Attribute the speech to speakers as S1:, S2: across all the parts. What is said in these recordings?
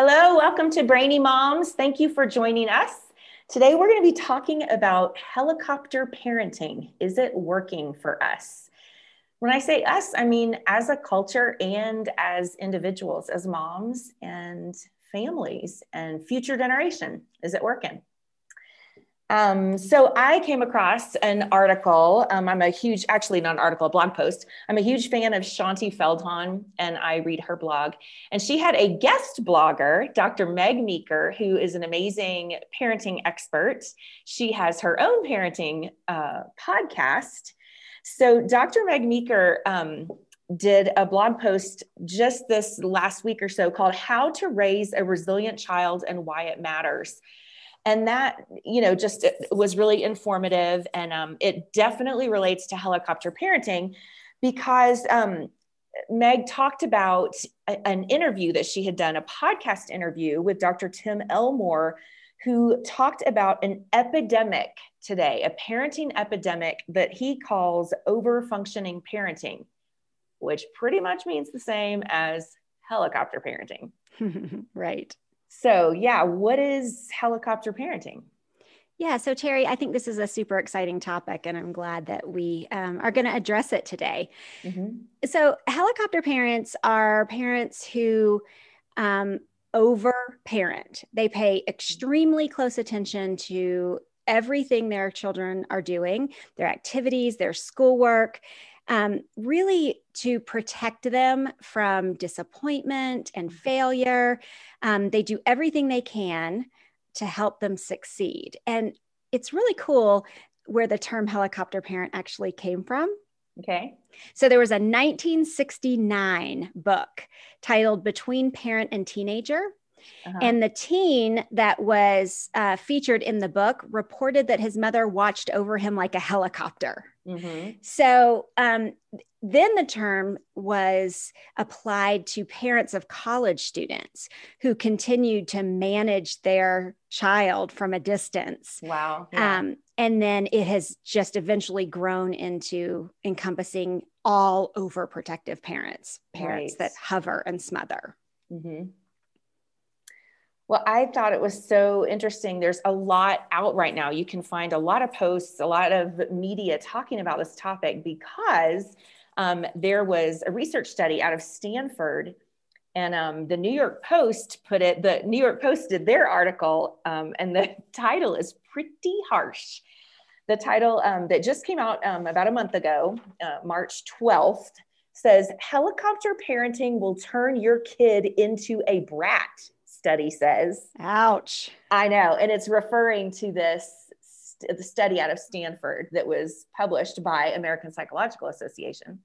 S1: Hello, welcome to Brainy Moms. Thank you for joining us. Today we're going to be talking about helicopter parenting. Is it working for us? When I say us, I mean as a culture and as individuals, as moms and families and future generation. Is it working? Um, so I came across an article. Um, I'm a huge, actually not an article, a blog post. I'm a huge fan of Shaunti Feldhahn and I read her blog. And she had a guest blogger, Dr. Meg Meeker, who is an amazing parenting expert. She has her own parenting uh, podcast. So Dr. Meg Meeker um, did a blog post just this last week or so called How to Raise a Resilient Child and Why It Matters and that you know just was really informative. And um, it definitely relates to helicopter parenting because um, meg talked about a, an interview that she had done a podcast interview with dr tim elmore who talked about an epidemic today a parenting epidemic that he calls over functioning parenting which pretty much means the same as helicopter parenting.
S2: Right
S1: so, yeah, what is helicopter parenting?
S2: Yeah, so Terry, I think this is a super exciting topic, and I'm glad that we um, are going to address it today. Mm-hmm. So, helicopter parents are parents who um, over parent, they pay extremely close attention to everything their children are doing, their activities, their schoolwork um, really to protect them from disappointment and failure. Um, they do everything they can to help them succeed. And it's really cool where the term helicopter parent actually came from.
S1: Okay.
S2: So there was a 1969 book titled Between Parent and Teenager. Uh-huh. And the teen that was uh, featured in the book reported that his mother watched over him like a helicopter. Mm-hmm. So um, then the term was applied to parents of college students who continued to manage their child from a distance.
S1: Wow. Yeah.
S2: Um, and then it has just eventually grown into encompassing all overprotective parents, parents right. that hover and smother. Mm-hmm.
S1: Well, I thought it was so interesting. There's a lot out right now. You can find a lot of posts, a lot of media talking about this topic because um, there was a research study out of Stanford. And um, the New York Post put it, the New York Post did their article, um, and the title is pretty harsh. The title um, that just came out um, about a month ago, uh, March 12th, says Helicopter parenting will turn your kid into a brat study says.
S2: Ouch.
S1: I know. And it's referring to this the study out of Stanford that was published by American Psychological Association.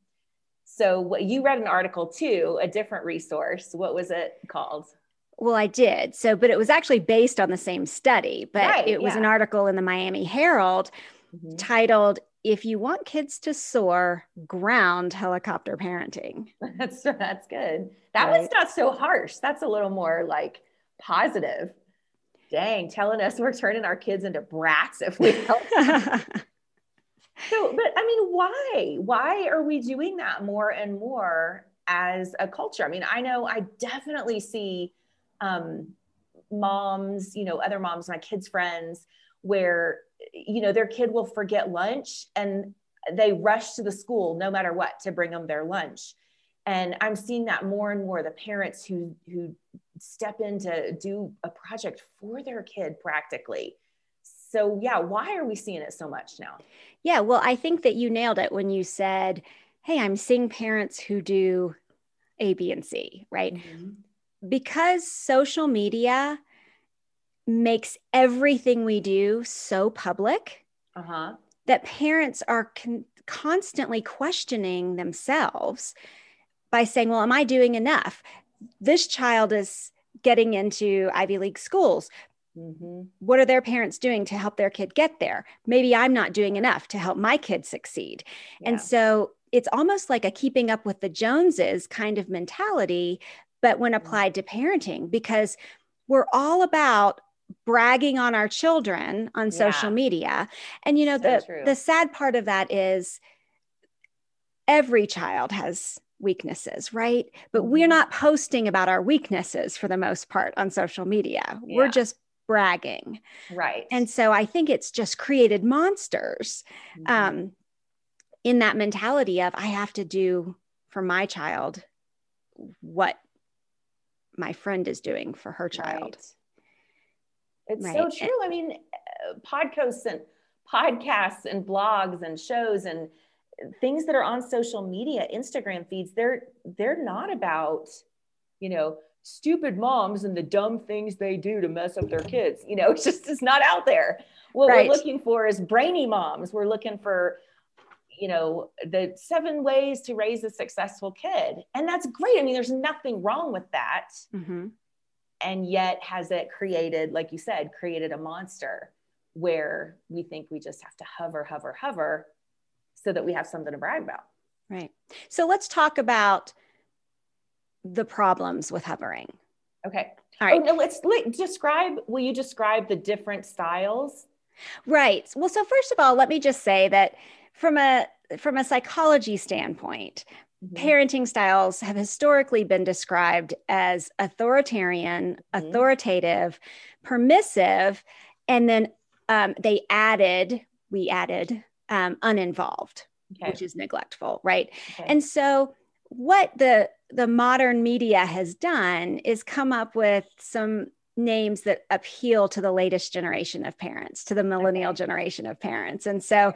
S1: So what you read an article too, a different resource. What was it called?
S2: Well, I did. So, but it was actually based on the same study, but right, it was yeah. an article in the Miami Herald mm-hmm. titled if you want kids to soar, ground helicopter parenting.
S1: That's that's good. That right. was not so harsh. That's a little more like positive. Dang, telling us we're turning our kids into brats if we help. so, but I mean, why? Why are we doing that more and more as a culture? I mean, I know I definitely see um, moms, you know, other moms, my kids' friends, where you know their kid will forget lunch and they rush to the school no matter what to bring them their lunch and i'm seeing that more and more the parents who who step in to do a project for their kid practically so yeah why are we seeing it so much now
S2: yeah well i think that you nailed it when you said hey i'm seeing parents who do a b and c right mm-hmm. because social media makes everything we do so public uh-huh. that parents are con- constantly questioning themselves by saying, Well, am I doing enough? This child is getting into Ivy League schools. Mm-hmm. What are their parents doing to help their kid get there? Maybe I'm not doing enough to help my kid succeed. Yeah. And so it's almost like a keeping up with the Joneses kind of mentality, but when mm-hmm. applied to parenting, because we're all about bragging on our children on social media. And you know, so the true. the sad part of that is every child has weaknesses, right? But we're not posting about our weaknesses for the most part on social media. Yeah. We're just bragging.
S1: Right.
S2: And so I think it's just created monsters mm-hmm. um, in that mentality of I have to do for my child what my friend is doing for her child. Right.
S1: It's right. so true. I mean, uh, podcasts and podcasts and blogs and shows and things that are on social media, Instagram feeds, they're they're not about, you know, stupid moms and the dumb things they do to mess up their kids. You know, it's just it's not out there. What right. we're looking for is brainy moms. We're looking for you know the seven ways to raise a successful kid and that's great i mean there's nothing wrong with that mm-hmm. and yet has it created like you said created a monster where we think we just have to hover hover hover so that we have something to brag about.
S2: Right. So let's talk about the problems with hovering.
S1: Okay. All right. Oh, no, let's let, describe. Will you describe the different styles?
S2: Right. Well, so first of all, let me just say that from a from a psychology standpoint, mm-hmm. parenting styles have historically been described as authoritarian, mm-hmm. authoritative, permissive, and then um, they added we added um, uninvolved, okay. which is neglectful, right? Okay. And so what the the modern media has done is come up with some names that appeal to the latest generation of parents, to the millennial okay. generation of parents. And so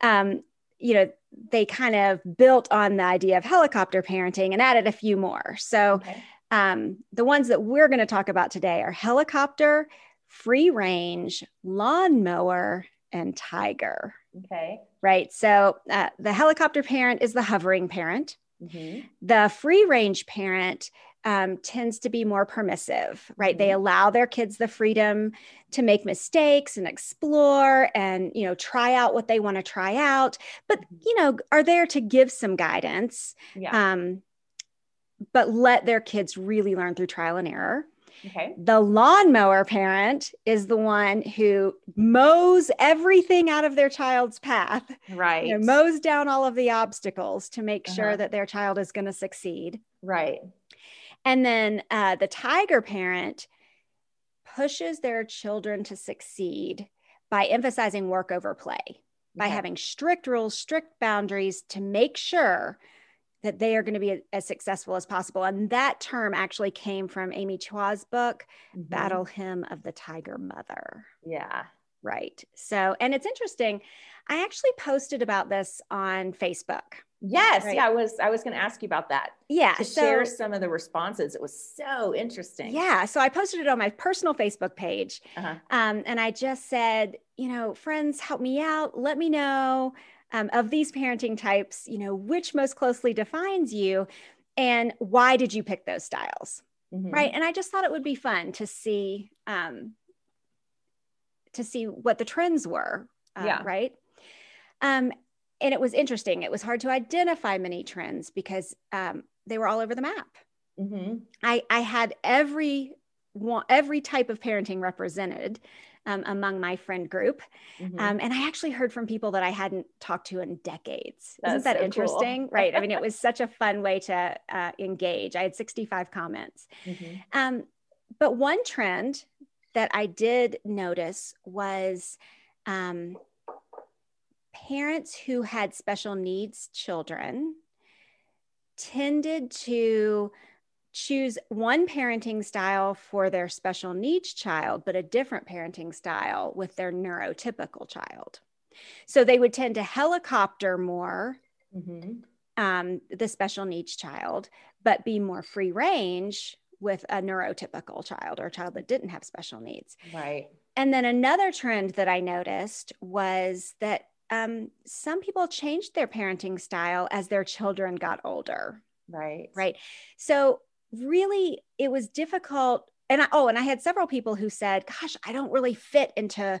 S2: um, you know, they kind of built on the idea of helicopter parenting and added a few more. So okay. um, the ones that we're going to talk about today are helicopter, free range, lawnmower, and tiger.
S1: Okay.
S2: Right. So uh, the helicopter parent is the hovering parent. Mm-hmm. The free range parent um, tends to be more permissive, right? Mm-hmm. They allow their kids the freedom to make mistakes and explore and, you know, try out what they want to try out, but, mm-hmm. you know, are there to give some guidance. Yeah. Um, but let their kids really learn through trial and error.
S1: Okay.
S2: The lawnmower parent is the one who mows everything out of their child's path.
S1: Right.
S2: You know, mows down all of the obstacles to make uh-huh. sure that their child is going to succeed.
S1: Right.
S2: And then uh, the tiger parent pushes their children to succeed by emphasizing work over play, by having strict rules, strict boundaries to make sure that they are going to be as successful as possible. And that term actually came from Amy Chua's book, mm-hmm. Battle Hymn of the Tiger Mother.
S1: Yeah.
S2: Right. So, and it's interesting. I actually posted about this on Facebook.
S1: Yes, right. yeah, I was I was going to ask you about that.
S2: Yeah,
S1: to so, share some of the responses. It was so interesting.
S2: Yeah, so I posted it on my personal Facebook page, uh-huh. um, and I just said, you know, friends, help me out. Let me know um, of these parenting types, you know, which most closely defines you and why did you pick those styles? Mm-hmm. Right. And I just thought it would be fun to see, um, to see what the trends were. Uh, yeah. Right. Um, and it was interesting. It was hard to identify many trends because um, they were all over the map. Mm-hmm. I, I had every one, every type of parenting represented um, among my friend group. Mm-hmm. Um, and I actually heard from people that I hadn't talked to in decades. That's Isn't that so interesting? Cool. right. I mean, it was such a fun way to uh, engage. I had 65 comments. Mm-hmm. Um, but one trend that I did notice was um, parents who had special needs children tended to choose one parenting style for their special needs child, but a different parenting style with their neurotypical child. So they would tend to helicopter more mm-hmm. um, the special needs child, but be more free range with a neurotypical child or a child that didn't have special needs.
S1: Right.
S2: And then another trend that I noticed was that um, some people changed their parenting style as their children got older.
S1: Right.
S2: Right. So really it was difficult and I, oh and i had several people who said gosh i don't really fit into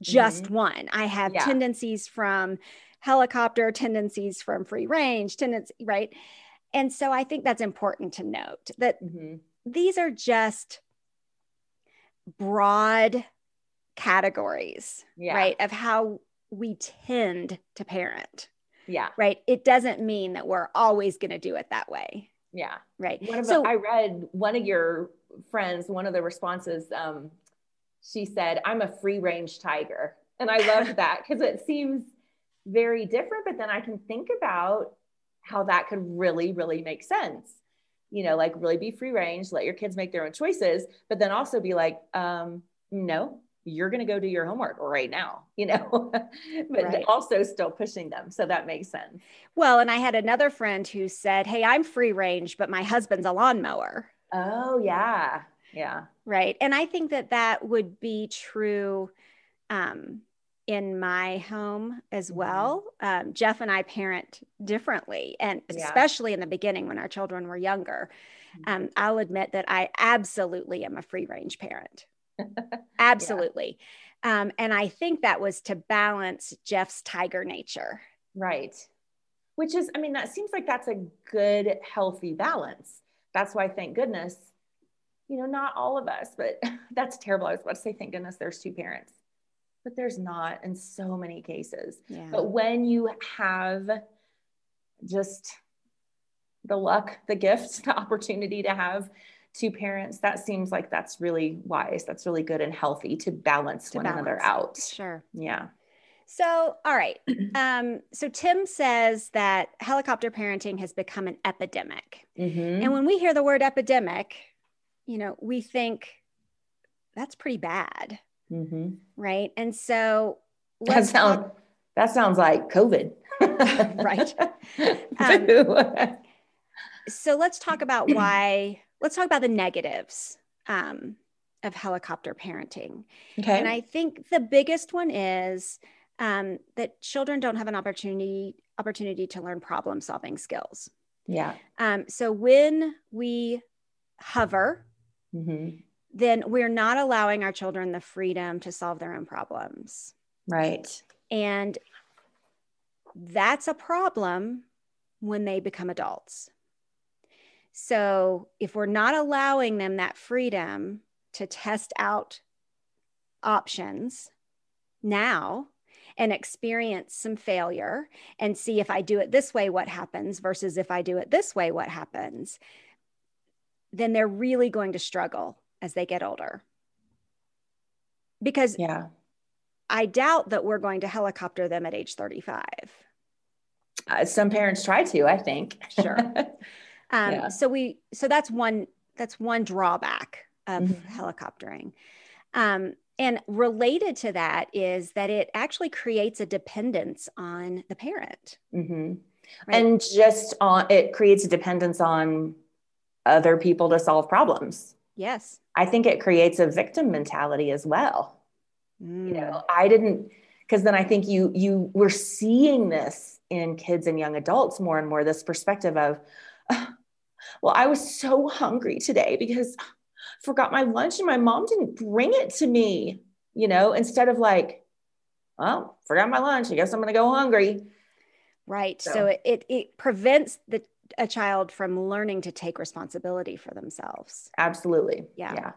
S2: just mm-hmm. one i have yeah. tendencies from helicopter tendencies from free range tendency right and so i think that's important to note that mm-hmm. these are just broad categories yeah. right of how we tend to parent
S1: Yeah.
S2: Right. It doesn't mean that we're always going to do it that way.
S1: Yeah.
S2: Right.
S1: One of so, the, I read one of your friends, one of the responses, um, she said, I'm a free range tiger. And I love that because it seems very different, but then I can think about how that could really, really make sense. You know, like really be free range, let your kids make their own choices, but then also be like, um, no, you're going to go do your homework right now, you know, but right. also still pushing them. So that makes sense.
S2: Well, and I had another friend who said, Hey, I'm free range, but my husband's a lawnmower.
S1: Oh, yeah. Yeah.
S2: Right. And I think that that would be true um, in my home as mm-hmm. well. Um, Jeff and I parent differently, and yeah. especially in the beginning when our children were younger. Mm-hmm. Um, I'll admit that I absolutely am a free range parent. absolutely. Yeah. Um, and I think that was to balance Jeff's tiger nature.
S1: Right. Which is, I mean, that seems like that's a good, healthy balance. That's why, thank goodness, you know, not all of us, but that's terrible. I was about to say, thank goodness there's two parents but there's not in so many cases. Yeah. But when you have just the luck, the gift, the opportunity to have two parents, that seems like that's really wise. That's really good and healthy to balance to one balance. another out.
S2: Sure.
S1: Yeah.
S2: So, all right. Um, so Tim says that helicopter parenting has become an epidemic. Mm-hmm. And when we hear the word epidemic, you know, we think that's pretty bad. Mm-hmm. Right. And so
S1: that sounds that sounds like COVID.
S2: right. Um, so let's talk about why, let's talk about the negatives um, of helicopter parenting. Okay. And I think the biggest one is um, that children don't have an opportunity opportunity to learn problem solving skills.
S1: Yeah.
S2: Um, so when we hover, mm-hmm then we're not allowing our children the freedom to solve their own problems.
S1: Right.
S2: And that's a problem when they become adults. So if we're not allowing them that freedom to test out options now and experience some failure and see if I do it this way, what happens versus if I do it this way, what happens, then they're really going to struggle as they get older. Because
S1: yeah.
S2: I doubt that we're going to helicopter them at age 35.
S1: Uh, some parents try to, I think.
S2: Sure. um, yeah. So we, so that's one, that's one drawback of mm-hmm. helicoptering. Um, and related to that is that it actually creates a dependence on the parent.
S1: Mm-hmm. Right? And just on, it creates a dependence on other people to solve problems.
S2: Yes.
S1: I think it creates a victim mentality as well. Mm. You know, I didn't because then I think you you we're seeing this in kids and young adults more and more this perspective of well, I was so hungry today because I forgot my lunch and my mom didn't bring it to me, you know, instead of like, well, forgot my lunch. I guess I'm going to go hungry.
S2: Right. So, so it, it, prevents the a child from learning to take responsibility for themselves.
S1: Absolutely.
S2: Yeah. Yeah.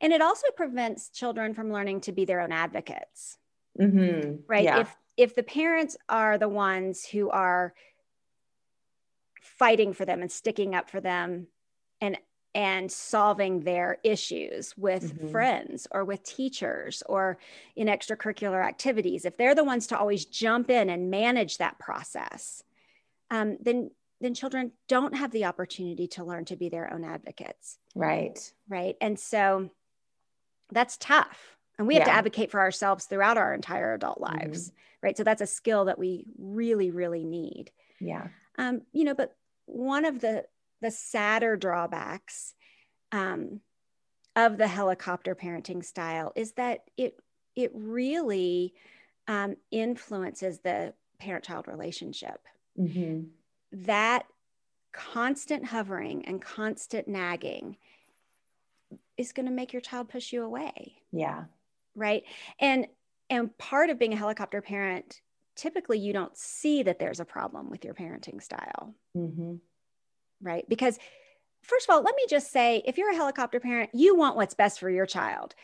S2: And it also prevents children from learning to be their own advocates.
S1: Mm-hmm.
S2: Right.
S1: Yeah.
S2: If if the parents are the ones who are fighting for them and sticking up for them and and solving their issues with mm-hmm. friends or with teachers or in extracurricular activities if they're the ones to always jump in and manage that process um, then then children don't have the opportunity to learn to be their own advocates.
S1: Right.
S2: Right. And so that's tough. And we have yeah. to advocate for ourselves throughout our entire adult mm-hmm. lives. Mm-hmm. Right. So that's a skill that we really, really need.
S1: Yeah.
S2: Um, you know, but one of the the sadder drawbacks um, of the helicopter parenting style is that it it really um, influences the parent-child relationship. Mm-hmm that constant hovering and constant nagging is going to make your child push you away.
S1: Yeah.
S2: Right. And and part of being a helicopter parent, typically you don't see that there's a problem with your parenting style. Mm-hmm. Right. Because first of all, let me just say, if you're a helicopter parent, you want what's best for your child.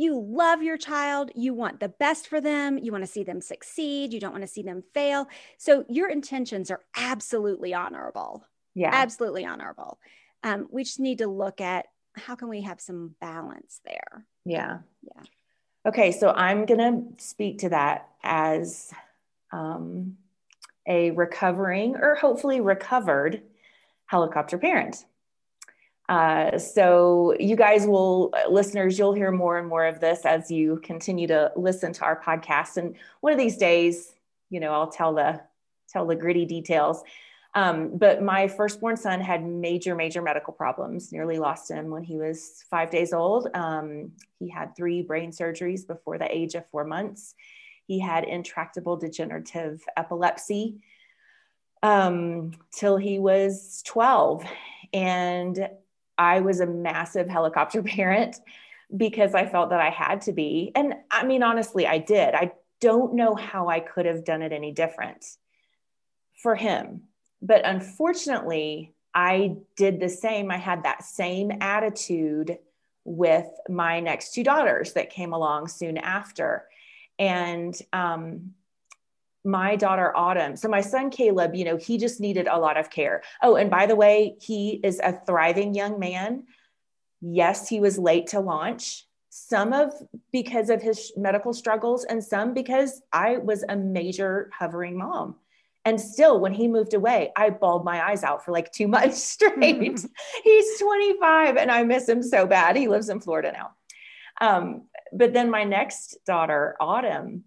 S2: you love your child, you want the best for them, you want to see them succeed, you don't want to see them fail. So your intentions are absolutely honorable. Yeah. Absolutely honorable. Um, we just need to look at how can we have some balance there.
S1: Yeah. Yeah. Okay, so I'm going to speak to that as um, a recovering or hopefully recovered helicopter parent. Uh, so you guys will listeners you'll hear more and more of this as you continue to listen to our podcast. And one of these days you know i'll tell the tell the gritty details. Um, but my firstborn son had major major medical problems nearly lost him when he was five days old. Um, he had three brain surgeries before the age of four months he had intractable degenerative epilepsy um, till he was 12 and I was a massive helicopter parent because I felt that I had to be. And I mean, honestly, I did. I don't know how I could have done it any different for him. But unfortunately, I did the same. I had that same attitude with my next two daughters that came along soon after. And um, my daughter Autumn. So my son Caleb, you know, he just needed a lot of care. Oh, and by the way, he is a thriving young man. Yes, he was late to launch. Some of because of his medical struggles and some because I was a major hovering mom. And still, when he moved away, I bawled my eyes out for like two months straight. He's 25 and I miss him so bad. He lives in Florida now. Um, but then my next daughter, Autumn,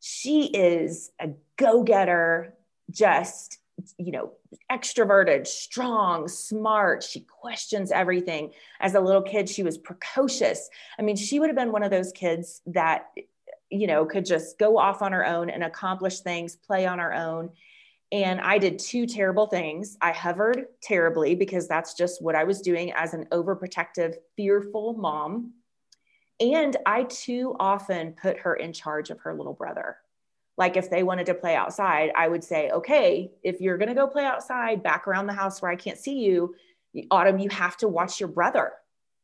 S1: she is a go-getter just you know extroverted strong smart. She questions everything. As a little kid she was precocious. I mean she would have been one of those kids that you know could just go off on her own and accomplish things play on her own. And i did two terrible things. I hovered terribly because that's just what i was doing as an overprotective fearful mom and I too often put her in charge of her little brother. Like if they wanted to play outside, I would say, okay, if you're going to go play outside back around the house where I can't see you, Autumn, you have to watch your brother.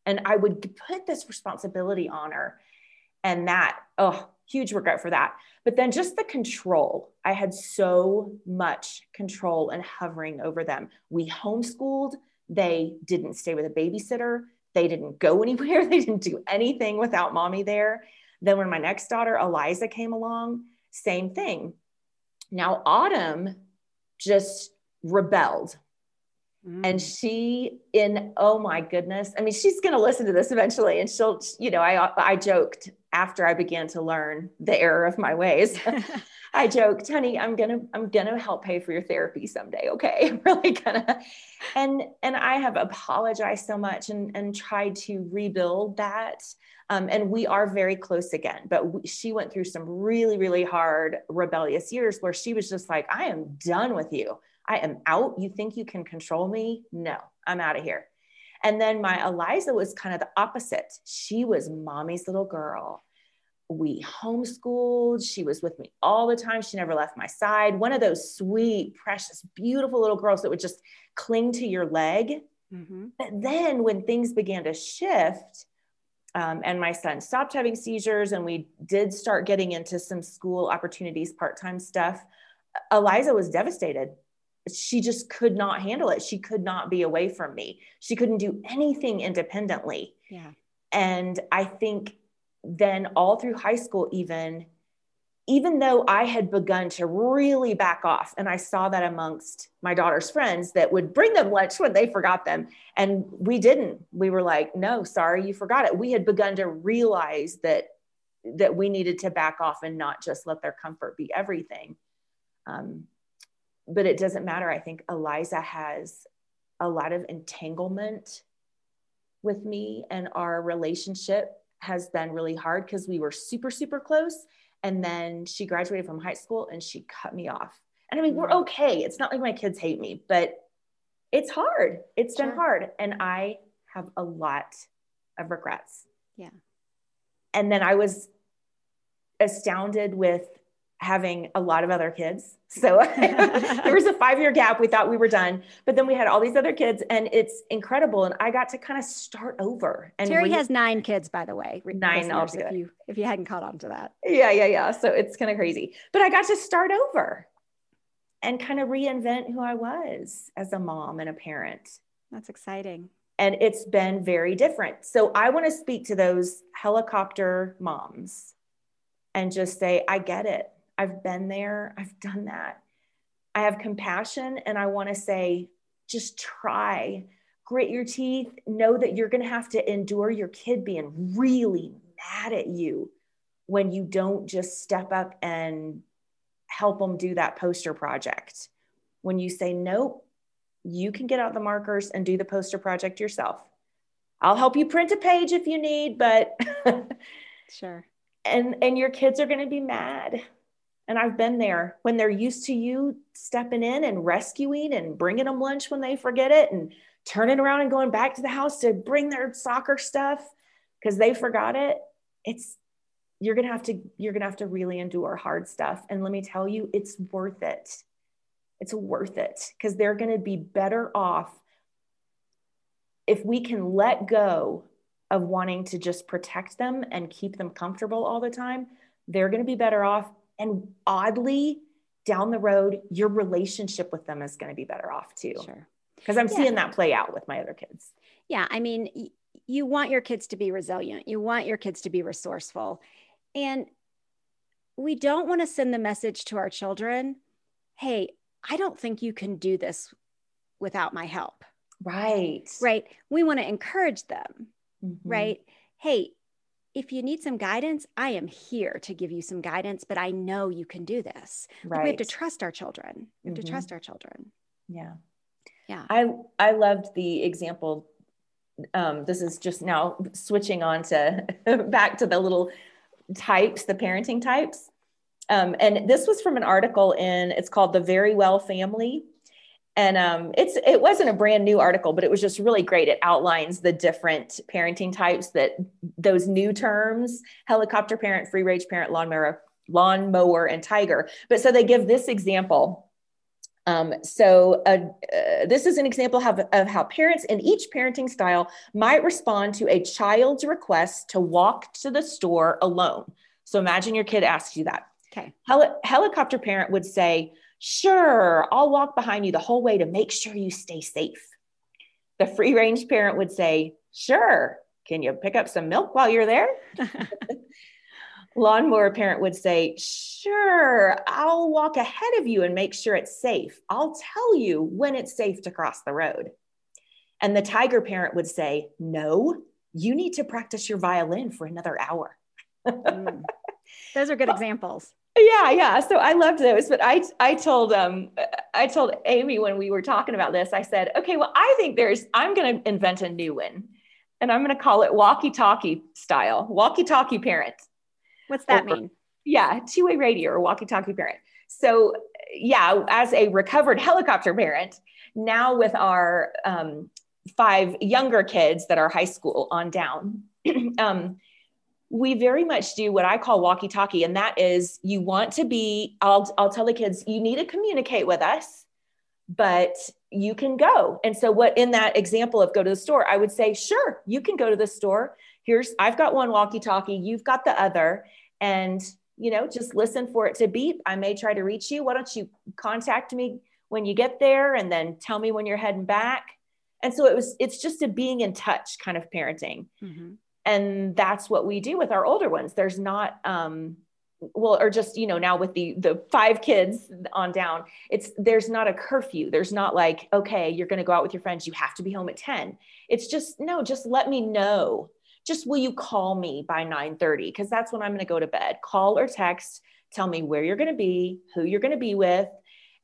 S1: And I would put this responsibility on her. And that, oh, huge regret for that. But then just the control. I had so much control and hovering over them. We homeschooled. They didn't stay with a babysitter. They didn't go anywhere. They didn't do anything without mommy there. Then when my next daughter, Eliza, came along, same thing. Now, Autumn just rebelled. Mm. And she, in oh my goodness, I mean, she's going to listen to this eventually, and she'll, you know, I I joked after I began to learn the error of my ways. I joked, honey, I'm gonna I'm gonna help pay for your therapy someday. Okay, I'm really gonna. And and I have apologized so much and and tried to rebuild that. Um, and we are very close again. But we, she went through some really really hard rebellious years where she was just like, I am done with you. I am out. You think you can control me? No, I'm out of here. And then my Eliza was kind of the opposite. She was mommy's little girl we homeschooled. She was with me all the time. She never left my side. One of those sweet, precious, beautiful little girls that would just cling to your leg. Mm-hmm. But then when things began to shift, um, and my son stopped having seizures, and we did start getting into some school opportunities, part time stuff, Eliza was devastated. She just could not handle it. She could not be away from me. She couldn't do anything independently.
S2: Yeah.
S1: And I think then all through high school even even though I had begun to really back off, and I saw that amongst my daughter's friends that would bring them lunch when they forgot them. And we didn't. We were like, no, sorry, you forgot it. We had begun to realize that that we needed to back off and not just let their comfort be everything. Um, but it doesn't matter. I think Eliza has a lot of entanglement with me and our relationship has been really hard because we were super, super close. And then she graduated from high school and she cut me off. And I mean, we're mm. okay. It's not like my kids hate me, but it's hard. It's sure. been hard. And I have a lot of regrets.
S2: Yeah.
S1: And then I was astounded with having a lot of other kids. So there was a five year gap. We thought we were done, but then we had all these other kids, and it's incredible. And I got to kind of start over. And
S2: Terry re- has nine kids, by the way.
S1: Nine altogether.
S2: If you if you hadn't caught on to that.
S1: Yeah, yeah, yeah. So it's kind of crazy, but I got to start over and kind of reinvent who I was as a mom and a parent.
S2: That's exciting.
S1: And it's been very different. So I want to speak to those helicopter moms and just say, I get it. I've been there, I've done that. I have compassion, and I want to say, just try, grit your teeth, know that you're going to have to endure your kid being really mad at you when you don't just step up and help them do that poster project. When you say, nope, you can get out the markers and do the poster project yourself. I'll help you print a page if you need, but
S2: sure.
S1: And and your kids are going to be mad. And I've been there. When they're used to you stepping in and rescuing and bringing them lunch when they forget it and turning around and going back to the house to bring their soccer stuff because they forgot it. It's you're going to have to you're going to have to really endure hard stuff. And let me tell you it's worth it. It's worth it because they're going to be better off if we can let go of wanting to just protect them and keep them comfortable all the time. They're going to be better off and oddly down the road your relationship with them is going to be better off too
S2: sure
S1: because i'm yeah. seeing that play out with my other kids
S2: yeah i mean you want your kids to be resilient you want your kids to be resourceful and we don't want to send the message to our children hey, I don't think you can do this without my help.
S1: Right.
S2: Right. We want to encourage them. Mm-hmm. Right. Hey, if you need some guidance, I am here to give you some guidance, but I know you can do this. Right. Like we have to trust our children. We have mm-hmm. to trust our children.
S1: Yeah.
S2: Yeah.
S1: I I loved the example. Um, this is just now switching on to back to the little types, the parenting types. Um, and this was from an article in, it's called The Very Well Family. And um, it's it wasn't a brand new article, but it was just really great. It outlines the different parenting types that those new terms: helicopter parent, free range parent, lawnmower, lawnmower, and tiger. But so they give this example. Um, so uh, uh, this is an example of, of how parents in each parenting style might respond to a child's request to walk to the store alone. So imagine your kid asks you that.
S2: Okay.
S1: Heli- helicopter parent would say, Sure, I'll walk behind you the whole way to make sure you stay safe. The free range parent would say, Sure, can you pick up some milk while you're there? Lawnmower parent would say, Sure, I'll walk ahead of you and make sure it's safe. I'll tell you when it's safe to cross the road. And the tiger parent would say, No, you need to practice your violin for another hour.
S2: mm. Those are good examples.
S1: Yeah, yeah. So I loved those, but I I told um I told Amy when we were talking about this, I said, okay, well, I think there's I'm going to invent a new one, and I'm going to call it walkie-talkie style, walkie-talkie parent.
S2: What's that or, mean?
S1: Yeah, two-way radio or walkie-talkie parent. So yeah, as a recovered helicopter parent, now with our um, five younger kids that are high school on down. um, we very much do what I call walkie talkie. And that is you want to be, I'll, I'll tell the kids, you need to communicate with us, but you can go. And so, what in that example of go to the store, I would say, sure, you can go to the store. Here's, I've got one walkie talkie, you've got the other. And, you know, just listen for it to beep. I may try to reach you. Why don't you contact me when you get there and then tell me when you're heading back? And so it was, it's just a being in touch kind of parenting. Mm-hmm and that's what we do with our older ones. There's not um well or just you know now with the the five kids on down it's there's not a curfew. There's not like okay you're going to go out with your friends. You have to be home at 10 it's just no just let me know. Just will you call me by 9 30 because that's when i'm going to go to bed. Call or text tell me where you're going to be who you're going to be with.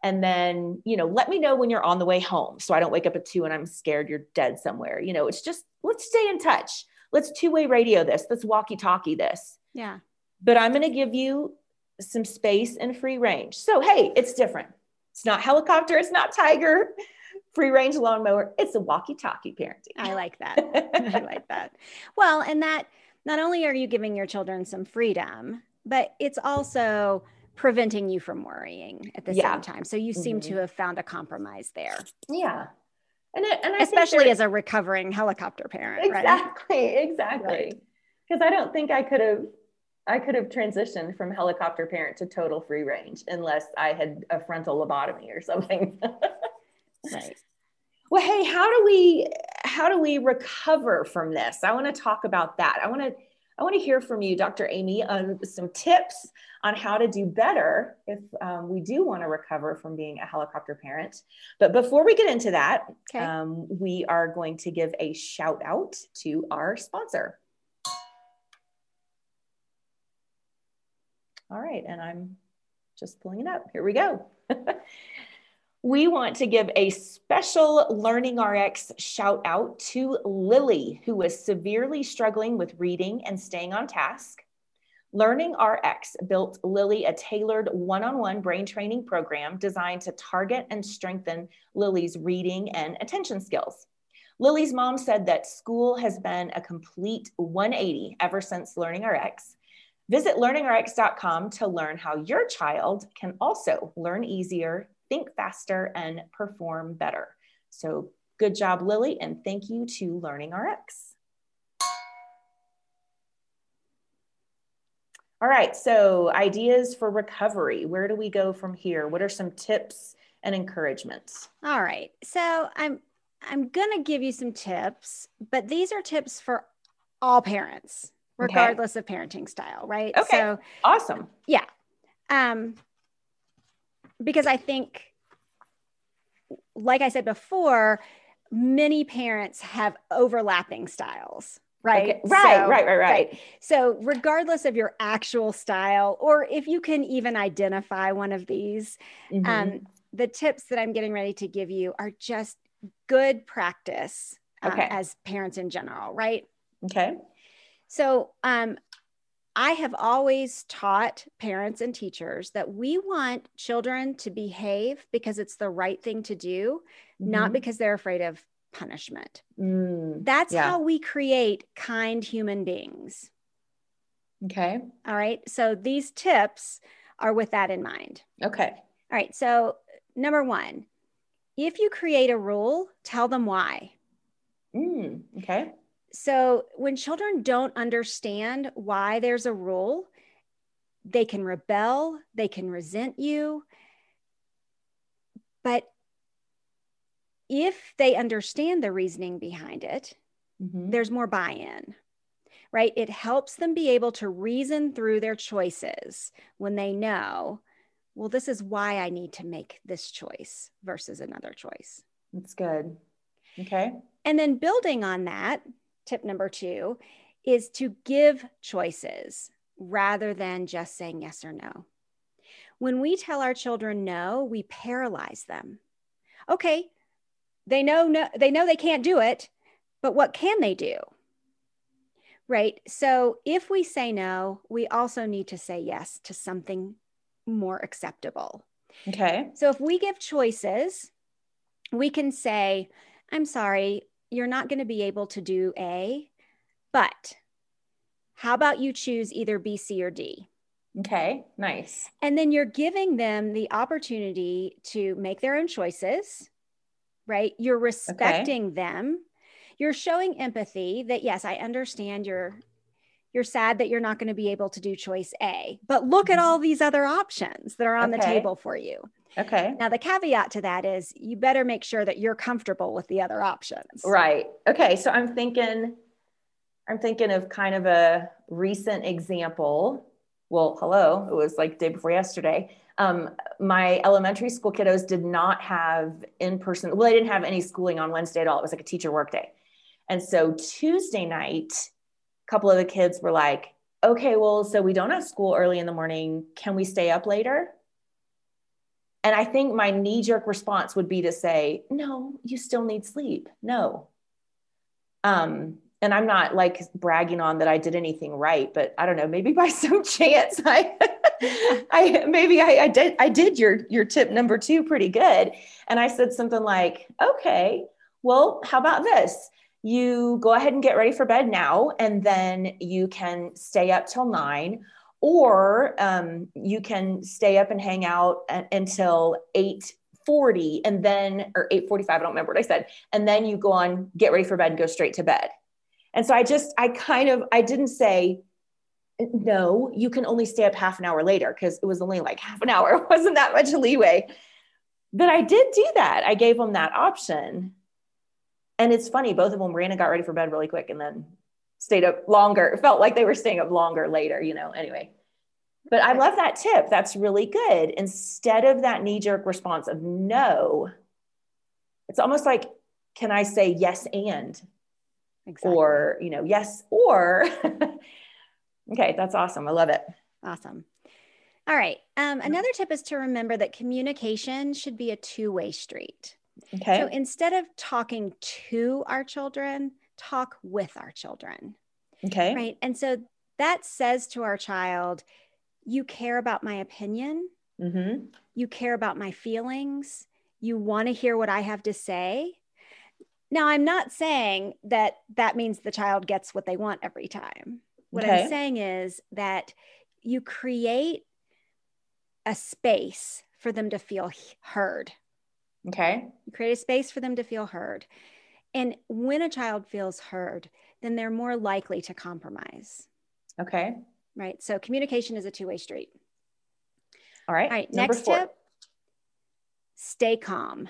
S1: And then you know let me know when you're on the way home so i don't wake up at 2 and i'm scared you're dead somewhere. You know it's just let's stay in touch let's two-way radio this let's walkie-talkie this
S2: yeah
S1: but i'm going to give you some space and free range so hey it's different it's not helicopter it's not tiger free range lawnmower it's a walkie-talkie parenting
S2: i like that i like that well and that not only are you giving your children some freedom but it's also preventing you from worrying at the yeah. same time. So you seem mm-hmm. to have found a compromise there.
S1: Yeah. And, it, and
S2: especially as a recovering helicopter parent,
S1: exactly,
S2: right?
S1: Exactly. Because right. I don't think I could have I could have transitioned from helicopter parent to total free range unless I had a frontal lobotomy or something. right. Well, hey, how do we how do we recover from this? I want to talk about that. I want to I want to hear from you, Dr. Amy, on some tips on how to do better if um, we do want to recover from being a helicopter parent. But before we get into that, okay. um, we are going to give a shout out to our sponsor. All right, and I'm just pulling it up. Here we go. we want to give a special Learning RX shout out to Lily, who was severely struggling with reading and staying on task. Learning RX built Lily a tailored one on one brain training program designed to target and strengthen Lily's reading and attention skills. Lily's mom said that school has been a complete 180 ever since Learning RX. Visit learningrx.com to learn how your child can also learn easier, think faster, and perform better. So, good job, Lily, and thank you to Learning RX. All right, so ideas for recovery. Where do we go from here? What are some tips and encouragements?
S2: All right. So, I'm I'm going to give you some tips, but these are tips for all parents regardless okay. of parenting style, right?
S1: Okay. So awesome.
S2: Yeah. Um, because I think, like I said before, many parents have overlapping styles. Right. Okay.
S1: Right, so, right, right, right, right.
S2: So, regardless of your actual style, or if you can even identify one of these, mm-hmm. um, the tips that I'm getting ready to give you are just good practice uh, okay. as parents in general, right?
S1: Okay.
S2: So, um, I have always taught parents and teachers that we want children to behave because it's the right thing to do, mm-hmm. not because they're afraid of punishment. Mm, That's yeah. how we create kind human beings.
S1: Okay.
S2: All right. So these tips are with that in mind.
S1: Okay.
S2: All right. So, number one, if you create a rule, tell them why.
S1: Mm, okay.
S2: So when children don't understand why there's a rule, they can rebel, they can resent you. But if they understand the reasoning behind it, mm-hmm. there's more buy in, right? It helps them be able to reason through their choices when they know, well, this is why I need to make this choice versus another choice.
S1: That's good. Okay.
S2: And then building on that, tip number two is to give choices rather than just saying yes or no. When we tell our children no, we paralyze them. Okay, they know no, they know they can't do it, but what can they do? Right? So if we say no, we also need to say yes to something more acceptable.
S1: Okay.
S2: So if we give choices, we can say, I'm sorry, you're not going to be able to do A, but how about you choose either B, C, or D?
S1: Okay, nice.
S2: And then you're giving them the opportunity to make their own choices, right? You're respecting okay. them. You're showing empathy that yes, I understand you're you're sad that you're not going to be able to do choice A, but look at mm-hmm. all these other options that are on okay. the table for you.
S1: Okay.
S2: Now, the caveat to that is you better make sure that you're comfortable with the other options.
S1: Right. Okay. So I'm thinking, I'm thinking of kind of a recent example. Well, hello, it was like day before yesterday. Um, my elementary school kiddos did not have in person, well, they didn't have any schooling on Wednesday at all. It was like a teacher work day. And so Tuesday night, a couple of the kids were like, okay, well, so we don't have school early in the morning. Can we stay up later? And I think my knee jerk response would be to say, no, you still need sleep. No. Um, and I'm not like bragging on that I did anything right, but I don't know, maybe by some chance I, I maybe I, I did I did your your tip number two pretty good. And I said something like, okay, well, how about this? You go ahead and get ready for bed now, and then you can stay up till nine, or um, you can stay up and hang out until 8.40 and then or 8.45 i don't remember what i said and then you go on get ready for bed and go straight to bed. And so i just i kind of i didn't say no you can only stay up half an hour later because it was only like half an hour it wasn't that much leeway. But i did do that. I gave them that option. And it's funny both of them ran and got ready for bed really quick and then stayed up longer. It felt like they were staying up longer later, you know, anyway. But I love that tip. That's really good. Instead of that knee jerk response of no, it's almost like, can I say yes and? Exactly. Or, you know, yes or. okay, that's awesome. I love it.
S2: Awesome. All right. Um, another tip is to remember that communication should be a two way street. Okay. So instead of talking to our children, talk with our children.
S1: Okay.
S2: Right. And so that says to our child, you care about my opinion. Mm-hmm. You care about my feelings. You want to hear what I have to say. Now, I'm not saying that that means the child gets what they want every time. What okay. I'm saying is that you create a space for them to feel heard.
S1: Okay.
S2: You create a space for them to feel heard. And when a child feels heard, then they're more likely to compromise.
S1: Okay.
S2: Right. So communication is a two way street.
S1: All right.
S2: All right. Number next four. tip stay calm.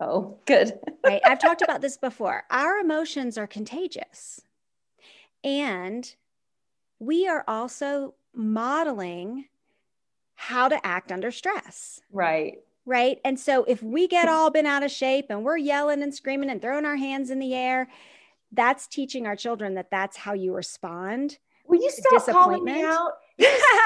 S1: Oh, good.
S2: right. I've talked about this before. Our emotions are contagious. And we are also modeling how to act under stress.
S1: Right
S2: right? And so if we get hmm. all been out of shape and we're yelling and screaming and throwing our hands in the air, that's teaching our children that that's how you respond.
S1: Will you stop calling me out?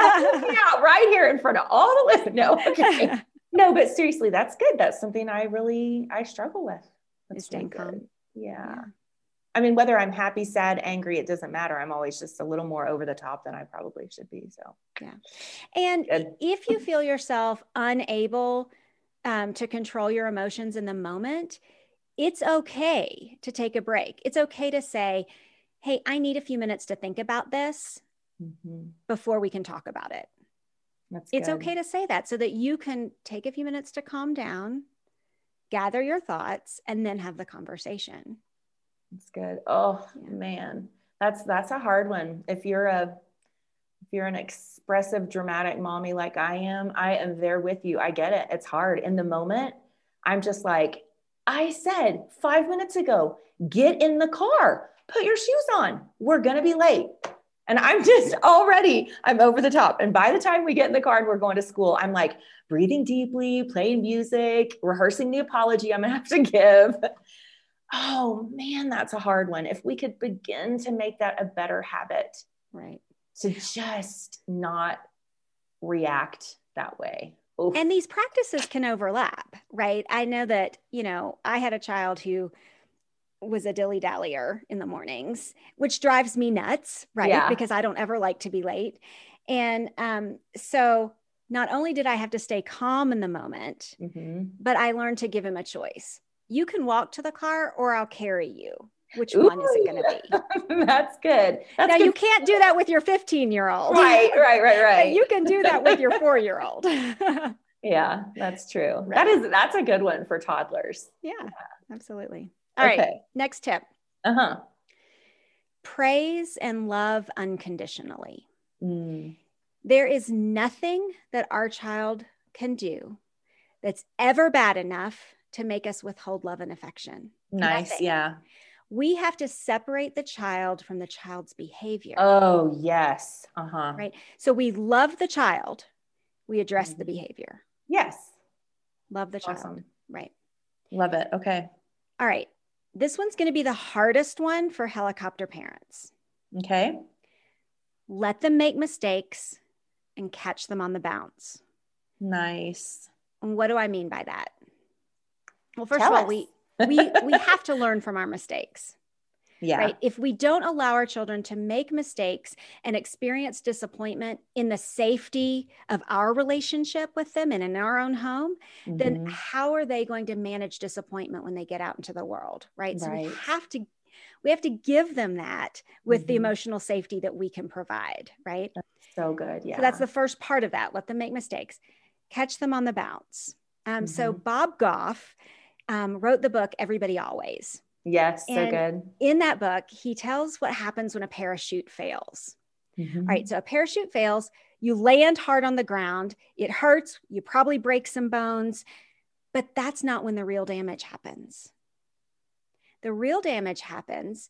S1: calling me out right here in front of all the listeners. No, okay. no, but seriously, that's good. That's something I really I struggle with.
S2: That's staying calm.
S1: Yeah. yeah. I mean, whether I'm happy, sad, angry, it doesn't matter. I'm always just a little more over the top than I probably should be. So,
S2: yeah. And Good. if you feel yourself unable um, to control your emotions in the moment, it's okay to take a break. It's okay to say, hey, I need a few minutes to think about this mm-hmm. before we can talk about it. That's it's good. okay to say that so that you can take a few minutes to calm down, gather your thoughts, and then have the conversation.
S1: That's good. Oh yeah. man, that's that's a hard one. If you're a if you're an expressive, dramatic mommy like I am, I am there with you. I get it. It's hard. In the moment, I'm just like, I said five minutes ago, get in the car, put your shoes on. We're going to be late. And I'm just already, I'm over the top. And by the time we get in the car and we're going to school, I'm like breathing deeply, playing music, rehearsing the apology I'm going to have to give. Oh man, that's a hard one. If we could begin to make that a better habit.
S2: Right
S1: to just not react that way.
S2: Oof. And these practices can overlap, right? I know that, you know, I had a child who was a dilly dallyer in the mornings, which drives me nuts, right? Yeah. Because I don't ever like to be late. And um, so not only did I have to stay calm in the moment, mm-hmm. but I learned to give him a choice. You can walk to the car or I'll carry you. Which Ooh, one is it going to
S1: be? That's good. That's
S2: now
S1: good.
S2: you can't do that with your 15 year old.
S1: Right, right, right, right.
S2: you can do that with your four year old.
S1: yeah, that's true. Right. That is that's a good one for toddlers.
S2: Yeah, yeah. absolutely. All okay. right, next tip.
S1: Uh huh.
S2: Praise and love unconditionally. Mm. There is nothing that our child can do that's ever bad enough to make us withhold love and affection.
S1: Nice. Nothing. Yeah
S2: we have to separate the child from the child's behavior.
S1: Oh, yes. Uh huh.
S2: Right. So we love the child, we address mm-hmm. the behavior.
S1: Yes.
S2: Love the child. Awesome. Right.
S1: Love it. Okay.
S2: All right. This one's going to be the hardest one for helicopter parents.
S1: Okay.
S2: Let them make mistakes and catch them on the bounce.
S1: Nice.
S2: And what do I mean by that? Well, first Tell of all, us. we we we have to learn from our mistakes
S1: yeah.
S2: Right. If we don't allow our children to make mistakes and experience disappointment in the safety of our relationship with them and in our own home, mm-hmm. then how are they going to manage disappointment when they get out into the world? Right. So we have to We have to give them that with mm-hmm. the emotional safety that we can provide, right?
S1: That's so good. Yeah.
S2: So that's the first part of that. Let them make mistakes, catch them on the bounce. Um, mm-hmm. So Bob Goff um, wrote the book Everybody Always.
S1: Yes, and so good.
S2: In that book, he tells what happens when a parachute fails. Mm-hmm. Right. So a parachute fails, you land hard on the ground, it hurts, you probably break some bones, but that's not when the real damage happens. The real damage happens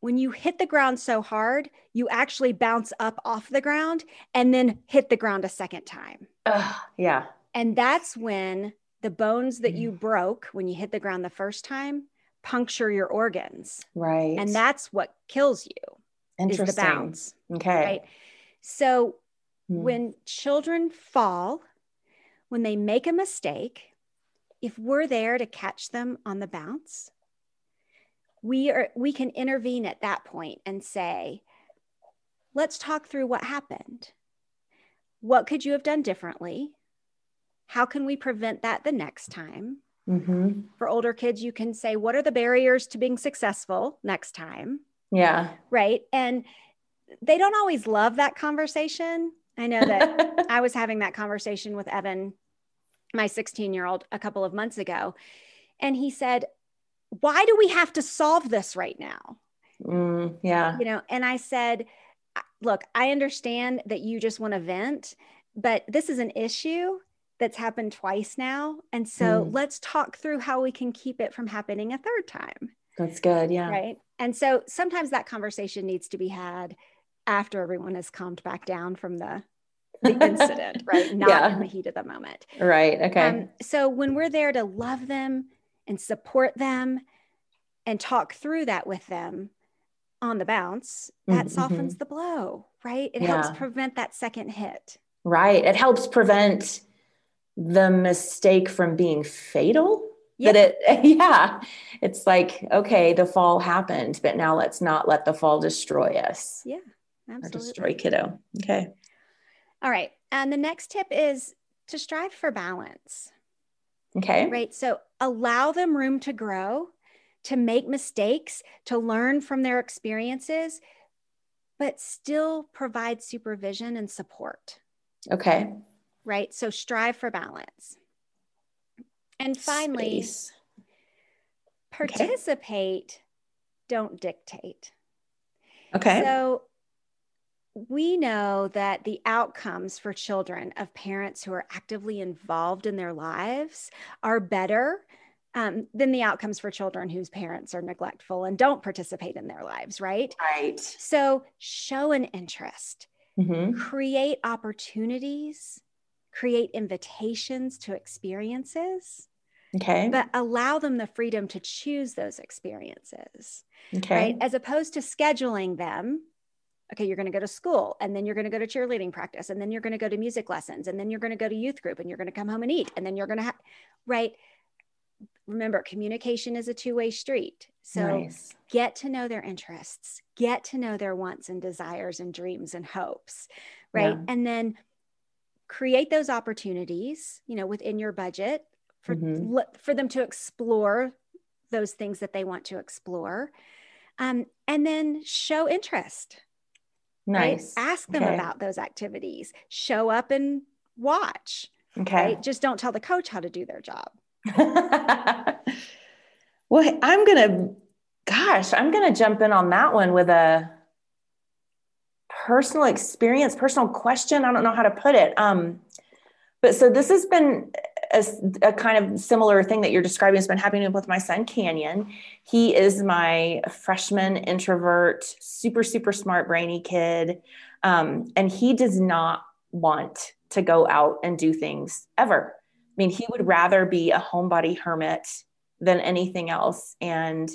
S2: when you hit the ground so hard, you actually bounce up off the ground and then hit the ground a second time.
S1: Uh, yeah.
S2: And that's when the bones that you broke when you hit the ground the first time puncture your organs.
S1: Right.
S2: And that's what kills you.
S1: Interesting. Is the bounce. Okay. Right.
S2: So mm. when children fall, when they make a mistake, if we're there to catch them on the bounce, we are we can intervene at that point and say, let's talk through what happened. What could you have done differently? How can we prevent that the next time? Mm-hmm. For older kids, you can say, What are the barriers to being successful next time?
S1: Yeah.
S2: Right. And they don't always love that conversation. I know that I was having that conversation with Evan, my 16 year old, a couple of months ago. And he said, Why do we have to solve this right now?
S1: Mm, yeah.
S2: You know, and I said, Look, I understand that you just want to vent, but this is an issue that's happened twice now. And so mm. let's talk through how we can keep it from happening a third time.
S1: That's good. Yeah.
S2: Right. And so sometimes that conversation needs to be had after everyone has calmed back down from the, the incident, right? Not yeah. in the heat of the moment.
S1: Right. Okay. Um,
S2: so when we're there to love them and support them and talk through that with them on the bounce, that mm-hmm. softens the blow, right? It yeah. helps prevent that second hit.
S1: Right. It helps prevent the mistake from being fatal? Yeah. that it yeah. It's like okay the fall happened but now let's not let the fall destroy us.
S2: Yeah absolutely.
S1: or destroy kiddo. Okay.
S2: All right. And the next tip is to strive for balance.
S1: Okay.
S2: Right? So allow them room to grow to make mistakes to learn from their experiences but still provide supervision and support.
S1: Okay
S2: right? So strive for balance. And finally, Space. participate, okay. don't dictate.
S1: Okay.
S2: So we know that the outcomes for children of parents who are actively involved in their lives are better um, than the outcomes for children whose parents are neglectful and don't participate in their lives, right?
S1: Right.
S2: So show an interest, mm-hmm. create opportunities create invitations to experiences.
S1: Okay.
S2: But allow them the freedom to choose those experiences. Okay. Right. As opposed to scheduling them. Okay, you're going to go to school and then you're going to go to cheerleading practice and then you're going to go to music lessons and then you're going to go to youth group and you're going to come home and eat and then you're going to have, right? Remember, communication is a two way street. So nice. get to know their interests, get to know their wants and desires and dreams and hopes, right? Yeah. And then create those opportunities you know within your budget for mm-hmm. for them to explore those things that they want to explore um, and then show interest
S1: nice
S2: right? ask them okay. about those activities show up and watch
S1: okay right?
S2: just don't tell the coach how to do their job
S1: well i'm gonna gosh i'm gonna jump in on that one with a personal experience, personal question. I don't know how to put it. Um, but so this has been a, a, kind of similar thing that you're describing has been happening with my son Canyon. He is my freshman introvert, super super smart, brainy kid, um, and he does not want to go out and do things ever. I mean, he would rather be a homebody hermit than anything else, and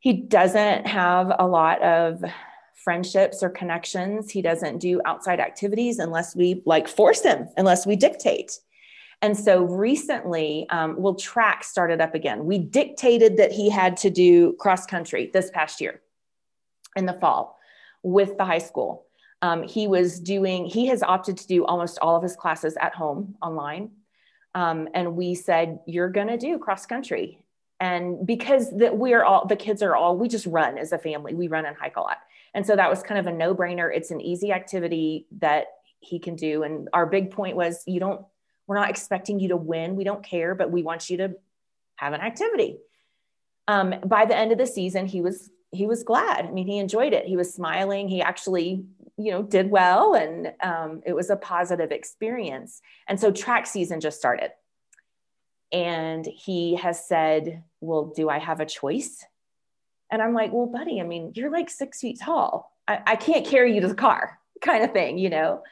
S1: he doesn't have a lot of friendships or connections. He doesn't do outside activities unless we like force him, unless we dictate. And so recently, um, well, track started up again. We dictated that he had to do cross country this past year in the fall with the high school. Um, he was doing, he has opted to do almost all of his classes at home online. Um, and we said, You're going to do cross country. and because that we're all the kids are all we just run as a family we run and hike a lot and so that was kind of a no-brainer. It's an easy activity that he can do. And our big point was you don't we're not expecting you to win. We don't care but we want you to have an activity. Um, by the end of the season he was he was glad. I mean he enjoyed it. He was smiling. He actually you know did well. And um, it was a positive experience. And so track season just started. And he has said, Well, do I have a choice? And I'm like, Well, buddy, I mean, you're like six feet tall. I, I can't carry you to the car, kind of thing, you know?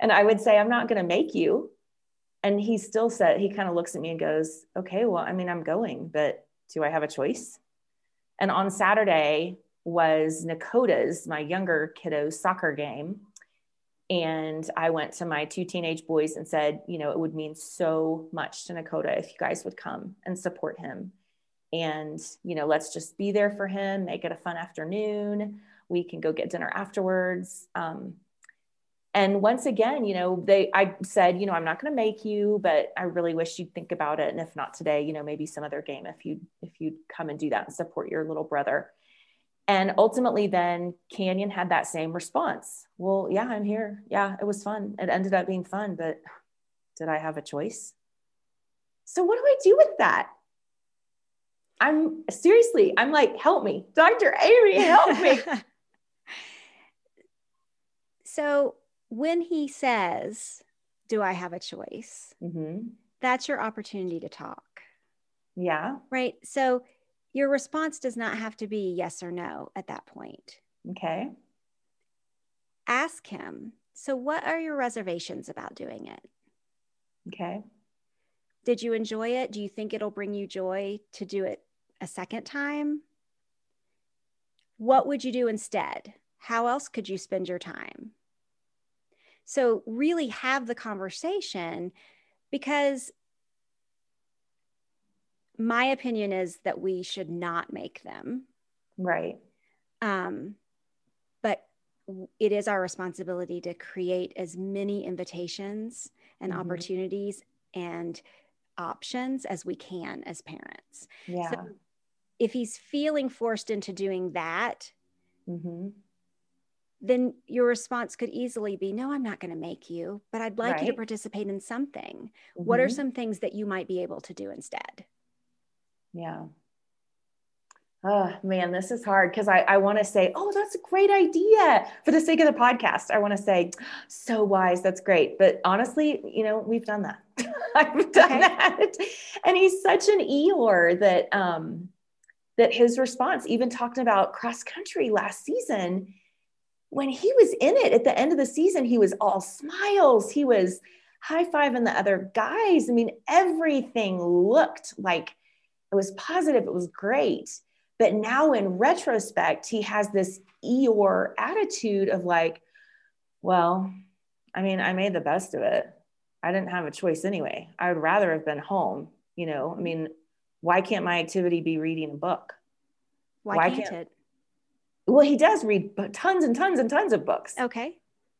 S1: And I would say, I'm not going to make you. And he still said, He kind of looks at me and goes, Okay, well, I mean, I'm going, but do I have a choice? And on Saturday was Nakota's, my younger kiddo's soccer game and I went to my two teenage boys and said, you know, it would mean so much to Nakota if you guys would come and support him. And, you know, let's just be there for him, make it a fun afternoon. We can go get dinner afterwards. Um, and once again, you know, they, I said, you know, I'm not going to make you, but I really wish you'd think about it. And if not today, you know, maybe some other game, if you, if you'd come and do that and support your little brother. And ultimately, then Canyon had that same response. Well, yeah, I'm here. Yeah, it was fun. It ended up being fun, but did I have a choice? So, what do I do with that? I'm seriously, I'm like, help me, Dr. Amy, help me.
S2: so, when he says, Do I have a choice? Mm-hmm. That's your opportunity to talk.
S1: Yeah.
S2: Right. So, your response does not have to be yes or no at that point.
S1: Okay.
S2: Ask him, so what are your reservations about doing it?
S1: Okay.
S2: Did you enjoy it? Do you think it'll bring you joy to do it a second time? What would you do instead? How else could you spend your time? So, really have the conversation because my opinion is that we should not make them.
S1: Right.
S2: Um, but it is our responsibility to create as many invitations and mm-hmm. opportunities and options as we can as parents.
S1: Yeah. So
S2: if he's feeling forced into doing that, mm-hmm. then your response could easily be, No, I'm not going to make you, but I'd like right. you to participate in something. Mm-hmm. What are mm-hmm. some things that you might be able to do instead?
S1: Yeah. Oh man, this is hard because I, I want to say, oh, that's a great idea for the sake of the podcast. I want to say, so wise, that's great. But honestly, you know, we've done that. I've done okay. that. And he's such an Eeyore that um that his response, even talking about cross country last season, when he was in it at the end of the season, he was all smiles. He was high fiving the other guys. I mean, everything looked like it was positive, it was great. But now in retrospect, he has this Eeyore attitude of like, well, I mean, I made the best of it. I didn't have a choice anyway. I would rather have been home. You know, I mean, why can't my activity be reading a book?
S2: Why, why can't, can't it?
S1: Well, he does read tons and tons and tons of books.
S2: Okay.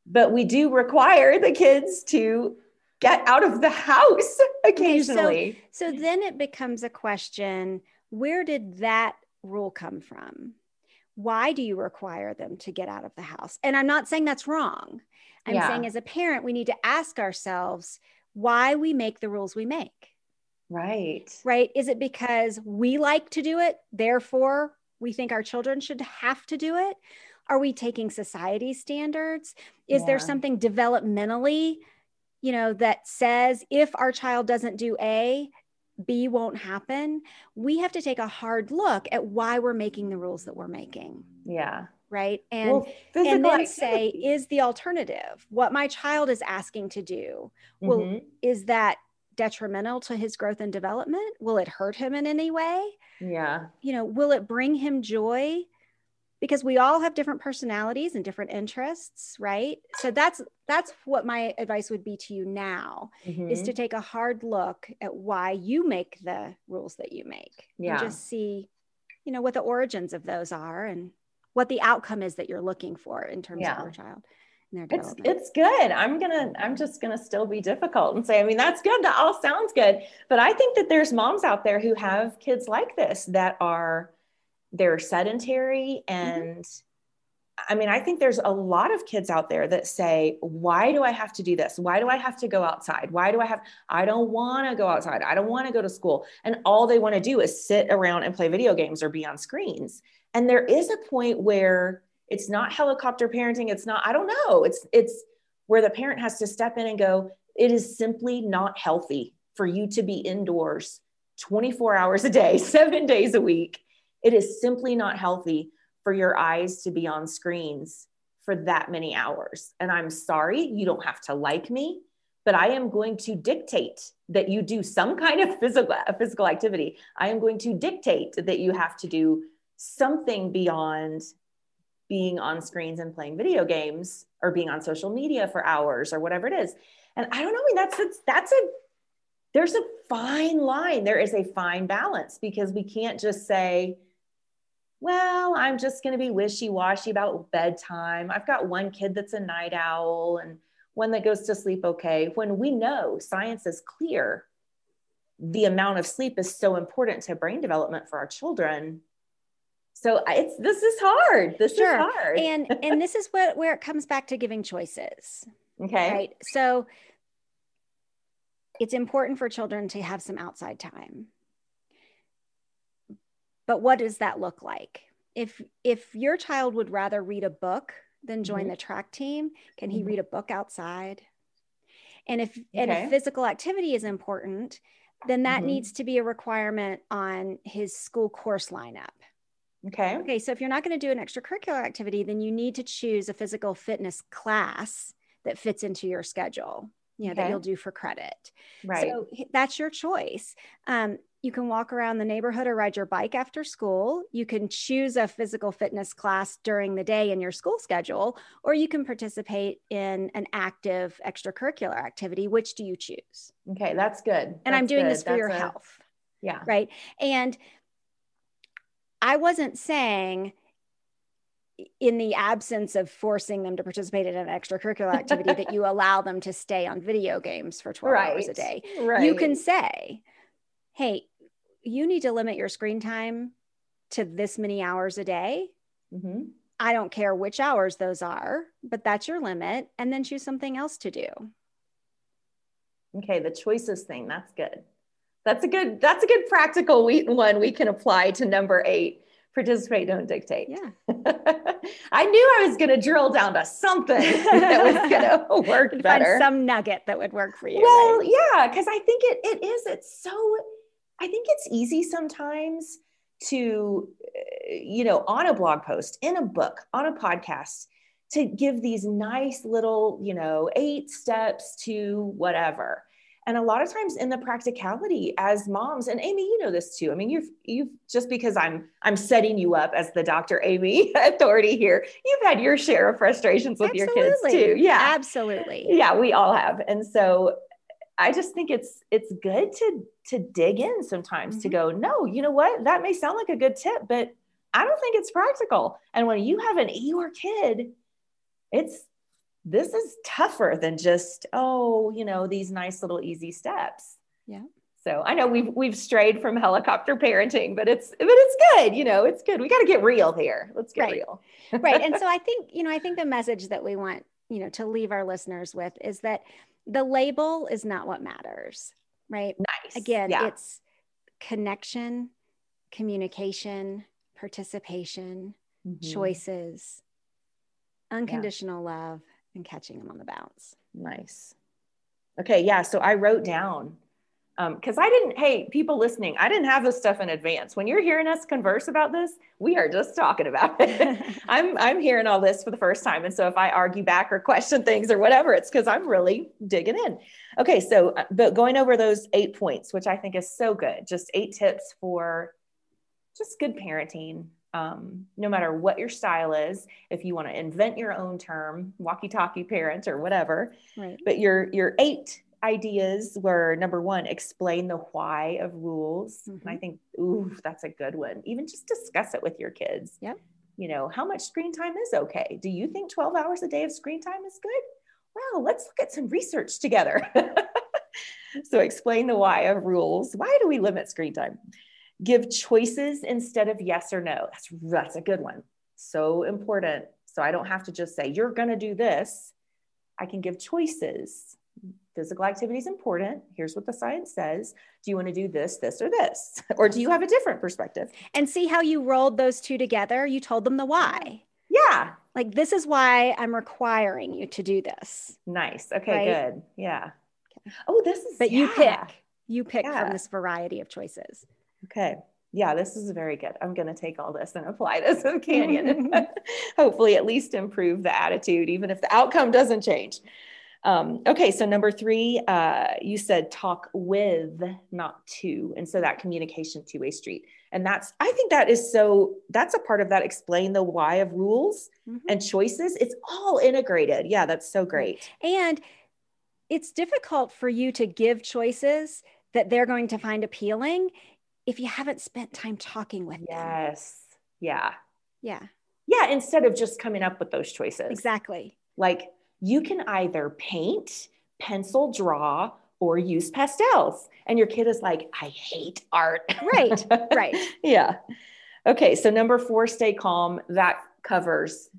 S1: But we do require the kids to get out of the house occasionally.
S2: So, so then it becomes a question where did that rule come from? Why do you require them to get out of the house? And I'm not saying that's wrong. I'm yeah. saying as a parent, we need to ask ourselves why we make the rules we make.
S1: Right.
S2: Right. Is it because we like to do it? Therefore, we think our children should have to do it? Are we taking society standards? Is yeah. there something developmentally you know, that says if our child doesn't do A, B won't happen, we have to take a hard look at why we're making the rules that we're making.
S1: Yeah.
S2: Right. And, well, and then say, is the alternative what my child is asking to do? Mm-hmm. Well, is that detrimental to his growth and development? Will it hurt him in any way?
S1: Yeah.
S2: You know, will it bring him joy? because we all have different personalities and different interests right so that's that's what my advice would be to you now mm-hmm. is to mm-hmm. take a hard look at why you make the rules that you make
S1: yeah
S2: and just see you know what the origins of those are and what the outcome is that you're looking for in terms yeah. of your child
S1: it's, it's good. I'm gonna, I'm just gonna still be difficult and say, I mean, that's good. That all sounds good. But I think that there's moms out there who have kids like this that are they're sedentary mm-hmm. and mm-hmm I mean, I think there's a lot of kids out there that say, why do I have to do this? Why do I have to go outside? Why do I have, I don't want to go outside. I don't want to go to school. And all they want to do is sit around and play video games or be on screens. And there is a point where it's not helicopter parenting. It's not, I don't know. It's, it's where the parent has to step in and go, it is simply not healthy for you to be indoors 24 hours a day, seven days a week. It is simply not healthy for your eyes to be on screens for that many hours. And I'm sorry, you don't have to like me, but I am going to dictate that you do some kind of physical physical activity. I am going to dictate that you have to do something beyond being on screens and playing video games or being on social media for hours or whatever it is. And I don't know, I mean that's that's, that's a there's a fine line. There is a fine balance because we can't just say well, I'm just going to be wishy washy about bedtime. I've got one kid that's a night owl and one that goes to sleep okay. When we know science is clear, the amount of sleep is so important to brain development for our children. So it's this is hard. This sure. is hard.
S2: and and this is what where it comes back to giving choices.
S1: Okay.
S2: Right. So it's important for children to have some outside time but what does that look like if if your child would rather read a book than join mm-hmm. the track team can he mm-hmm. read a book outside and if okay. and if physical activity is important then that mm-hmm. needs to be a requirement on his school course lineup
S1: okay
S2: okay so if you're not going to do an extracurricular activity then you need to choose a physical fitness class that fits into your schedule you know okay. that you'll do for credit
S1: right
S2: so that's your choice um, you can walk around the neighborhood or ride your bike after school. You can choose a physical fitness class during the day in your school schedule, or you can participate in an active extracurricular activity. Which do you choose?
S1: Okay, that's good.
S2: And
S1: that's
S2: I'm doing
S1: good.
S2: this for that's your a, health.
S1: Yeah.
S2: Right. And I wasn't saying in the absence of forcing them to participate in an extracurricular activity that you allow them to stay on video games for 12
S1: right.
S2: hours a day.
S1: Right.
S2: You can say, hey, you need to limit your screen time to this many hours a day. Mm-hmm. I don't care which hours those are, but that's your limit. And then choose something else to do.
S1: Okay, the choices thing, that's good. That's a good, that's a good practical one we can apply to number eight. Participate, don't dictate.
S2: Yeah.
S1: I knew I was going to drill down to something that was going to work better.
S2: some nugget that would work for you.
S1: Well, right? yeah, because I think it, it is, it's so I think it's easy sometimes to, uh, you know, on a blog post, in a book, on a podcast, to give these nice little, you know, eight steps to whatever. And a lot of times in the practicality as moms, and Amy, you know this too. I mean, you've you've just because I'm I'm setting you up as the Dr. Amy authority here, you've had your share of frustrations with
S2: absolutely.
S1: your kids too. Yeah.
S2: Absolutely.
S1: Yeah, we all have. And so I just think it's it's good to to dig in sometimes mm-hmm. to go, no, you know what? That may sound like a good tip, but I don't think it's practical. And when you have an Eeyore kid, it's this is tougher than just, oh, you know, these nice little easy steps.
S2: Yeah.
S1: So I know we've we've strayed from helicopter parenting, but it's but it's good. You know, it's good. We got to get real here. Let's get
S2: right.
S1: real.
S2: right. And so I think you know I think the message that we want you know to leave our listeners with is that the label is not what matters, right?
S1: Nice.
S2: Again, yeah. it's connection, communication, participation, mm-hmm. choices, unconditional yeah. love, and catching them on the bounce.
S1: Nice. Okay. Yeah. So I wrote down because um, I didn't, hey, people listening, I didn't have this stuff in advance. When you're hearing us converse about this, we are just talking about it. I'm, I'm hearing all this for the first time. And so if I argue back or question things or whatever, it's because I'm really digging in. Okay. So, uh, but going over those eight points, which I think is so good, just eight tips for just good parenting. Um, no matter what your style is, if you want to invent your own term, walkie-talkie parents or whatever,
S2: right.
S1: but your your eight ideas were number one, explain the why of rules. Mm-hmm. And I mm-hmm. think, ooh, that's a good one. Even just discuss it with your kids.
S2: Yep.
S1: You know, how much screen time is okay? Do you think 12 hours a day of screen time is good? Well, let's look at some research together. so explain the why of rules. Why do we limit screen time? Give choices instead of yes or no. That's that's a good one. So important. So I don't have to just say you're going to do this. I can give choices. Physical activity is important. Here's what the science says. Do you want to do this, this, or this? Or do you have a different perspective?
S2: And see how you rolled those two together. You told them the why.
S1: Yeah.
S2: Like, this is why I'm requiring you to do this.
S1: Nice. Okay, right? good. Yeah. Okay. Oh, this is.
S2: But yeah. you pick. You pick yeah. from this variety of choices.
S1: Okay. Yeah, this is very good. I'm going to take all this and apply this with Canyon and hopefully at least improve the attitude, even if the outcome doesn't change. Um, okay, so number three, uh, you said talk with, not to. And so that communication two way street. And that's, I think that is so, that's a part of that explain the why of rules mm-hmm. and choices. It's all integrated. Yeah, that's so great.
S2: And it's difficult for you to give choices that they're going to find appealing if you haven't spent time talking with
S1: yes. them. Yes. Yeah.
S2: Yeah.
S1: Yeah. Instead of just coming up with those choices.
S2: Exactly.
S1: Like, you can either paint, pencil draw, or use pastels. And your kid is like, I hate art.
S2: Right, right.
S1: yeah. Okay. So, number four, stay calm. That covers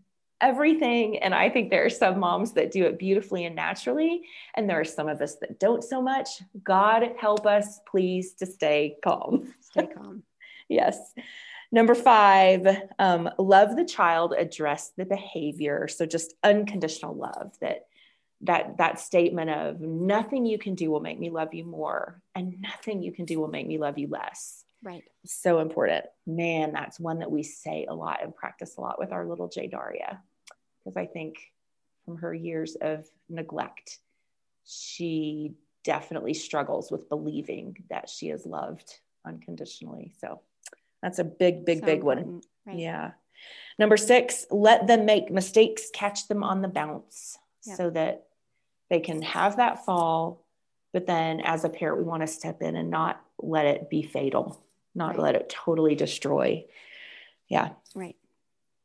S1: everything. And I think there are some moms that do it beautifully and naturally. And there are some of us that don't so much. God help us, please, to stay calm.
S2: Stay calm.
S1: yes. Number five, um, love the child, address the behavior. So just unconditional love that that that statement of nothing you can do will make me love you more and nothing you can do will make me love you less.
S2: Right.
S1: So important. Man, that's one that we say a lot and practice a lot with our little J Daria. Because I think from her years of neglect, she definitely struggles with believing that she is loved unconditionally. So that's a big, big, so big one. Right. Yeah. Number six, let them make mistakes, catch them on the bounce yeah. so that they can have that fall. But then as a parent, we want to step in and not let it be fatal, not right. let it totally destroy. Yeah.
S2: Right.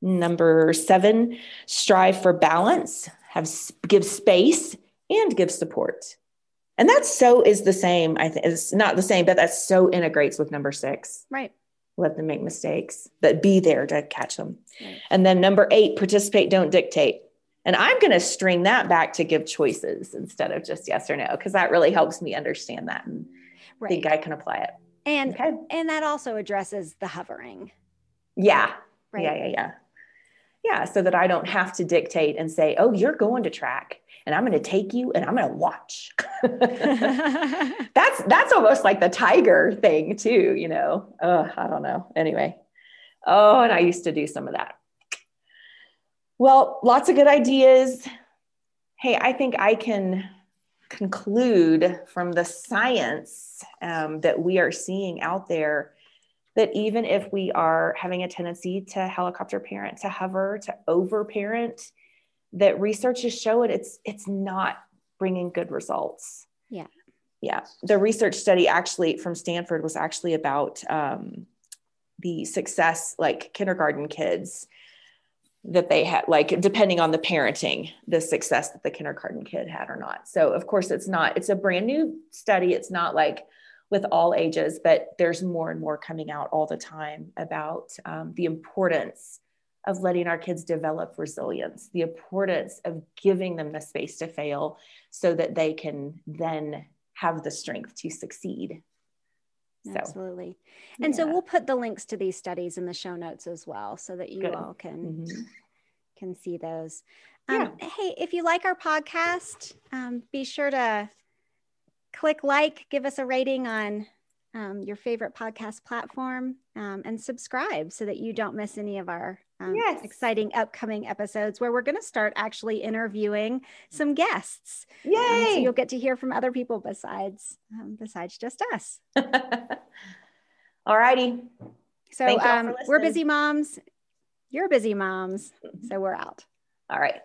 S1: Number seven, strive for balance, have give space and give support. And that so is the same. I think it's not the same, but that so integrates with number six.
S2: Right
S1: let them make mistakes, but be there to catch them. Right. And then number eight, participate, don't dictate. And I'm going to string that back to give choices instead of just yes or no, because that really helps me understand that and right. think I can apply it.
S2: And okay. and that also addresses the hovering.
S1: Yeah. Right. Yeah, yeah, yeah. Yeah. So that I don't have to dictate and say, oh, you're going to track and I'm going to take you and I'm going to watch. that's that's almost like the tiger thing too, you know. Oh, I don't know. Anyway. Oh, and I used to do some of that. Well, lots of good ideas. Hey, I think I can conclude from the science um, that we are seeing out there that even if we are having a tendency to helicopter parent, to hover, to over parent, that research is showing it's it's not bringing good results.
S2: Yeah.
S1: Yeah. The research study actually from Stanford was actually about um, the success, like kindergarten kids that they had, like depending on the parenting, the success that the kindergarten kid had or not. So, of course, it's not, it's a brand new study. It's not like with all ages, but there's more and more coming out all the time about um, the importance of letting our kids develop resilience, the importance of giving them the space to fail so that they can then have the strength to succeed.
S2: So, Absolutely. And yeah. so we'll put the links to these studies in the show notes as well so that you Good. all can mm-hmm. can see those. Um, yeah. Hey, if you like our podcast, um, be sure to click like, give us a rating on um, your favorite podcast platform, um, and subscribe so that you don't miss any of our um, yes. exciting upcoming episodes where we're going to start actually interviewing some guests.
S1: Yay! Um,
S2: so you'll get to hear from other people besides um, besides just us.
S1: All righty.
S2: So um, we're busy moms. You're busy moms. So we're out.
S1: All right.